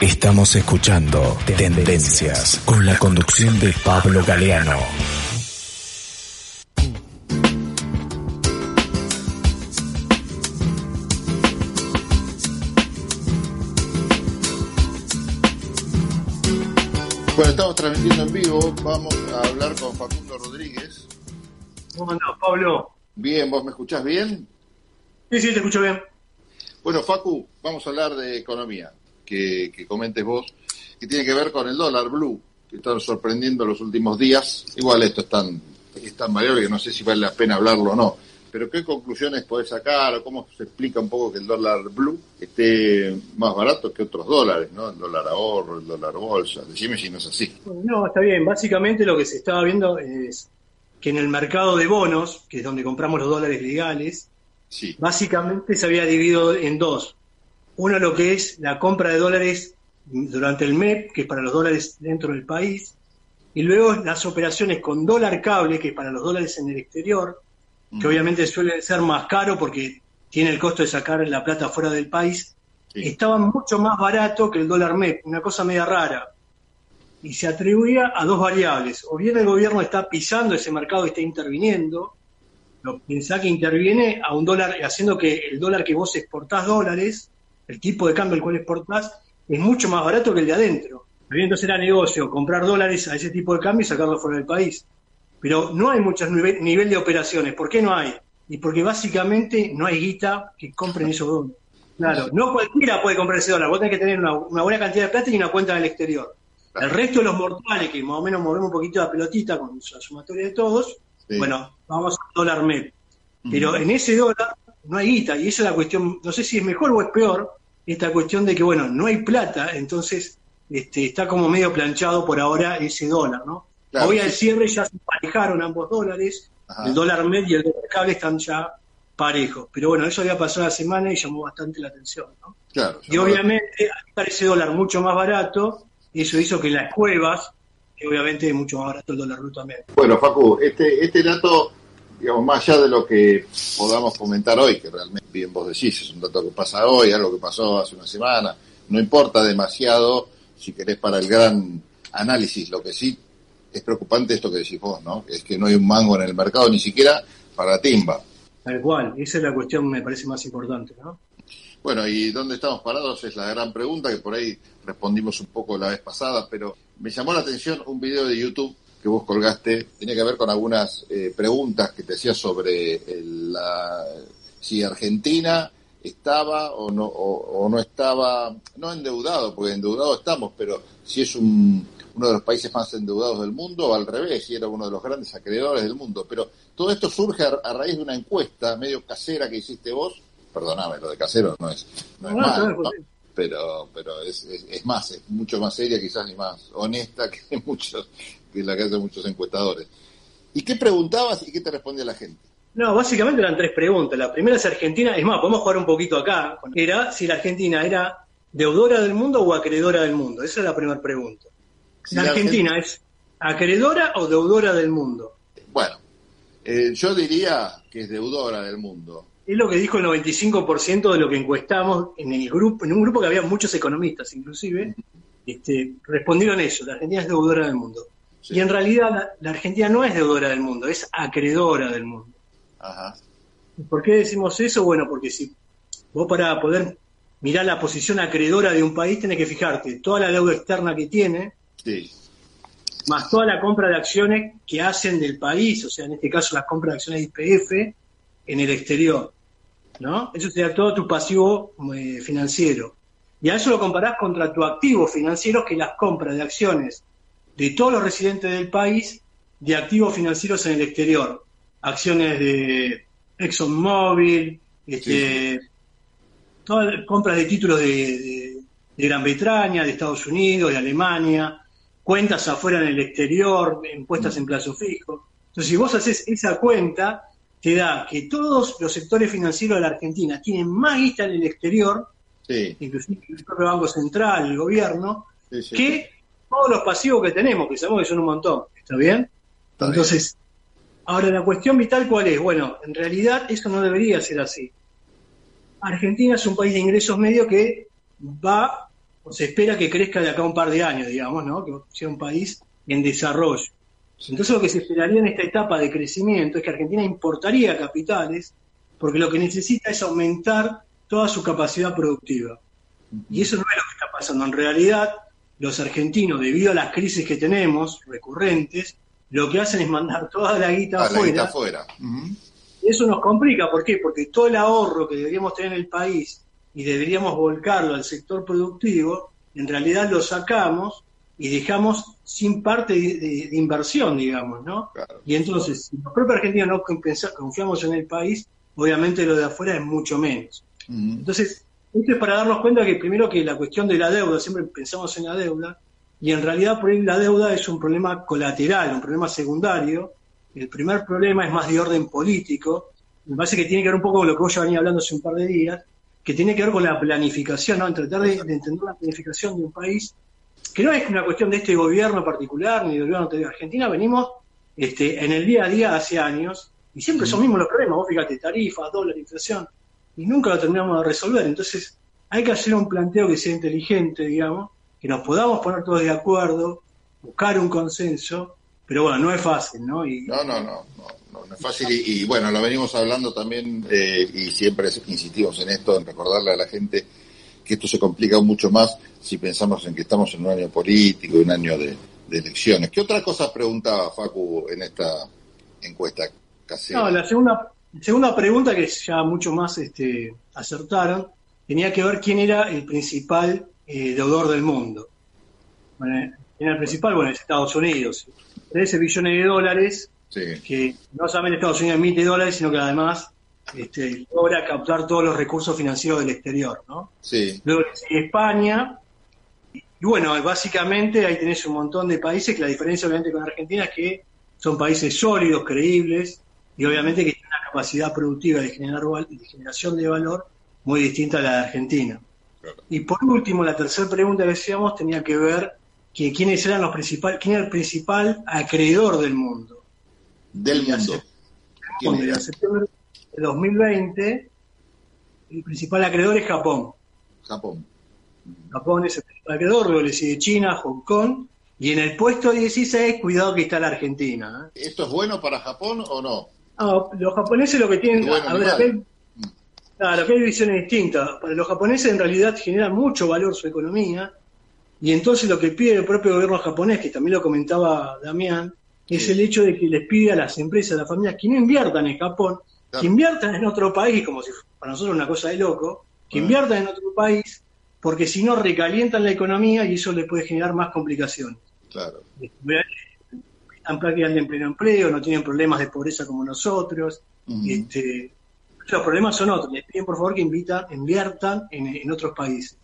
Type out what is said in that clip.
Estamos escuchando Tendencias con la conducción de Pablo Galeano. Bueno, estamos transmitiendo en vivo. Vamos a hablar con Facundo Rodríguez. ¿Cómo andás, Pablo? Bien, ¿vos me escuchás bien? Sí, sí, te escucho bien. Bueno, Facu, vamos a hablar de economía, que, que comentes vos, que tiene que ver con el dólar blue, que está sorprendiendo los últimos días. Igual esto es tan, es tan variable que no sé si vale la pena hablarlo o no. Pero ¿qué conclusiones podés sacar o cómo se explica un poco que el dólar blue esté más barato que otros dólares, ¿no? El dólar ahorro, el dólar bolsa. Decime si no es así. No, está bien. Básicamente lo que se estaba viendo es que en el mercado de bonos, que es donde compramos los dólares legales, Sí, básicamente se había dividido en dos. Uno lo que es la compra de dólares durante el MEP, que es para los dólares dentro del país, y luego las operaciones con dólar cable, que es para los dólares en el exterior, que obviamente suelen ser más caro porque tiene el costo de sacar la plata fuera del país, Sí. estaban mucho más barato que el dólar MEP, una cosa media rara. Y se atribuía a dos variables. O bien el gobierno está pisando ese mercado y está interviniendo, lo pensá que interviene a un dólar, haciendo que el dólar que vos exportás dólares, el tipo de cambio al cual exportás, es mucho más barato que el de adentro. Entonces era negocio comprar dólares a ese tipo de cambio y sacarlo fuera del país. Pero no hay muchos nivel, nivel de operaciones. ¿Por qué no hay? Y porque básicamente no hay guita que compren esos dólares. Claro, no cualquiera puede comprar ese dólar. Vos tenés que tener una, una buena cantidad de plata y una cuenta en el exterior. El resto de los mortales, que más o menos movemos un poquito la pelotita con la sumatoria de todos, Sí. bueno, vamos al dólar MEP. Pero en ese dólar no hay guita, y esa es la cuestión, no sé si es mejor o es peor, esta cuestión de que, bueno, no hay plata, entonces este, está como medio planchado por ahora ese dólar, ¿no? Claro, Hoy al cierre ya se emparejaron ambos dólares, Ajá. el dólar MEP y el dólar cable están ya parejos. Pero bueno, eso había pasado la semana y llamó bastante la atención, ¿no? claro. Y obviamente, al estar ese dólar mucho más barato, eso hizo que las cuevas, que obviamente es mucho más barato el dólar blue también. Bueno, Facu, este, este dato, digamos, más allá de lo que podamos comentar hoy, que realmente bien vos decís, es un dato que pasa hoy, algo que pasó hace una semana, no importa demasiado si querés para el gran análisis, lo que sí es preocupante esto que decís vos, ¿no? Es que no hay un mango en el mercado, ni siquiera para timba. Tal cual, esa es la cuestión me parece más importante, ¿no? Bueno, ¿y dónde estamos parados? Es la gran pregunta que por ahí respondimos un poco la vez pasada, pero me llamó la atención un video de YouTube que vos colgaste, tenía que ver con algunas eh, preguntas que te hacía sobre el, la, si Argentina estaba o no, o, o no estaba, no endeudado, porque endeudado estamos, pero si es un, uno de los países más endeudados del mundo o al revés, si era uno de los grandes acreedores del mundo. Pero todo esto surge a, a raíz de una encuesta medio casera que hiciste vos, perdóname, lo de casero no es, no es malo, pero pero es, es, es más, es mucho más seria quizás y más honesta que muchos que la que hacen muchos encuestadores. ¿Y qué preguntabas y qué te respondía la gente? No, básicamente eran tres preguntas. La primera es Argentina, es más, podemos jugar un poquito acá. Era si la Argentina era deudora del mundo o acreedora del mundo. Esa es la primera pregunta. Si ¿La la Argentina es acreedora o deudora del mundo? Bueno, eh, yo diría que es deudora del mundo. Es lo que dijo el 95% de lo que encuestamos en el grupo, en un grupo que había muchos economistas inclusive, este, respondieron eso, la Argentina es deudora del mundo. Sí. Y en realidad la, la Argentina no es deudora del mundo, es acreedora del mundo. Ajá. ¿Y ¿Por qué decimos eso? Bueno, porque si vos para poder mirar la posición acreedora de un país tenés que fijarte toda la deuda externa que tiene, Sí, más toda la compra de acciones que hacen del país, o sea, en este caso las compras de acciones de IPF en el exterior, ¿no? Eso sería todo tu pasivo eh, financiero. Y a eso lo comparás contra tu activo financiero, que las compras de acciones de todos los residentes del país de activos financieros en el exterior. Acciones de ExxonMobil, este, todas compras de títulos de, de- de Gran Bretaña, de Estados Unidos, de Alemania, cuentas afuera en el exterior, en puestas en plazo fijo. Entonces, si vos haces esa cuenta, te da que todos los sectores financieros de la Argentina tienen más guita en el exterior, sí, inclusive el propio Banco Central, el gobierno, que todos los pasivos que tenemos, que sabemos que son un montón. ¿Está bien? Está Entonces, ahora la cuestión vital, ¿cuál es? Bueno, en realidad eso no debería ser así. Argentina es un país de ingresos medios que va o se espera que crezca de acá a un par de años, digamos, ¿no? Que sea un país en desarrollo. Entonces lo que se esperaría en esta etapa de crecimiento es que Argentina importaría capitales porque lo que necesita es aumentar toda su capacidad productiva. Y eso no es lo que está pasando. En realidad, los argentinos, debido a las crisis que tenemos recurrentes, lo que hacen es mandar toda la guita Ah, la afuera. guita afuera. Eso nos complica, ¿por qué? Porque todo el ahorro que deberíamos tener en el país y deberíamos volcarlo al sector productivo, en realidad lo sacamos y dejamos sin parte de, de- de inversión, digamos, ¿no? Claro. Y entonces, si los propios argentinos no compensa- confiamos en el país, obviamente lo de afuera es mucho menos. Entonces, esto es para darnos cuenta que primero que la cuestión de la deuda, siempre pensamos en la deuda, y en realidad por ahí la deuda es un problema colateral, un problema secundario. El primer problema es más de orden político, me parece que tiene que ver un poco con lo que vos ya venía hablando hace un par de días, que tiene que ver con la planificación, ¿no? En tratar de, de entender la planificación de un país, que no es una cuestión de este gobierno particular ni del gobierno de Argentina, venimos este, en el día a día hace años, y siempre son mismos los problemas, vos fíjate, tarifas, dólar, inflación, y nunca lo terminamos de resolver. Entonces, hay que hacer un planteo que sea inteligente, digamos, que nos podamos poner todos de acuerdo, buscar un consenso, pero bueno, no es fácil, ¿no? Y, No, no, no, no, no, es fácil y, y, bueno, lo venimos hablando también eh, y siempre insistimos en esto, en recordarle a la gente que esto se complica mucho más si pensamos en que estamos en un año político, un año de, de elecciones. ¿Qué otra cosa preguntaba Facu en esta encuesta casera? No, la segunda, segunda pregunta, que ya mucho más este, acertaron, tenía que ver quién era el principal eh, deudor del mundo. Bueno, ¿Quién era el principal? Bueno, es Estados Unidos. 13 billones de dólares, Sí, que no solamente Estados Unidos emite dólares, sino que además este, logra captar todos los recursos financieros del exterior, ¿no? sí, Luego España. Y bueno, básicamente ahí tenés un montón de países que la diferencia obviamente con Argentina es que son países sólidos, creíbles y obviamente que capacidad productiva de, generar, de generación de valor muy distinta a la de Argentina. Claro. Y por último, la tercera pregunta que hacíamos tenía que ver que quiénes eran los principales, quién era el principal acreedor del mundo. del Y mundo. en septiembre de 2020, el principal acreedor es Japón. Japón. Japón es el principal acreedor, luego le sigue China, Hong Kong, y en el puesto 16, cuidado que está la Argentina. ¿eh? ¿Esto es bueno para Japón o no? Ah, los japoneses lo que tienen, bueno, a ver, acá hay, claro, acá hay visiones distintas. Para los japoneses en realidad genera mucho valor su economía, y entonces lo que pide el propio gobierno japonés, que también lo comentaba Damián, es Sí. el hecho de que les pide a las empresas, a las familias, que no inviertan en Japón, Claro. que inviertan en otro país, como si para nosotros una cosa de loco, que Ah. inviertan en otro país, porque si no recalientan la economía y eso les puede generar más complicaciones. Claro. Están prácticamente en pleno empleo, no tienen problemas de pobreza como nosotros. Ujú. este, los problemas son otros. Les piden por favor que invitan, inviertan en, en otros países.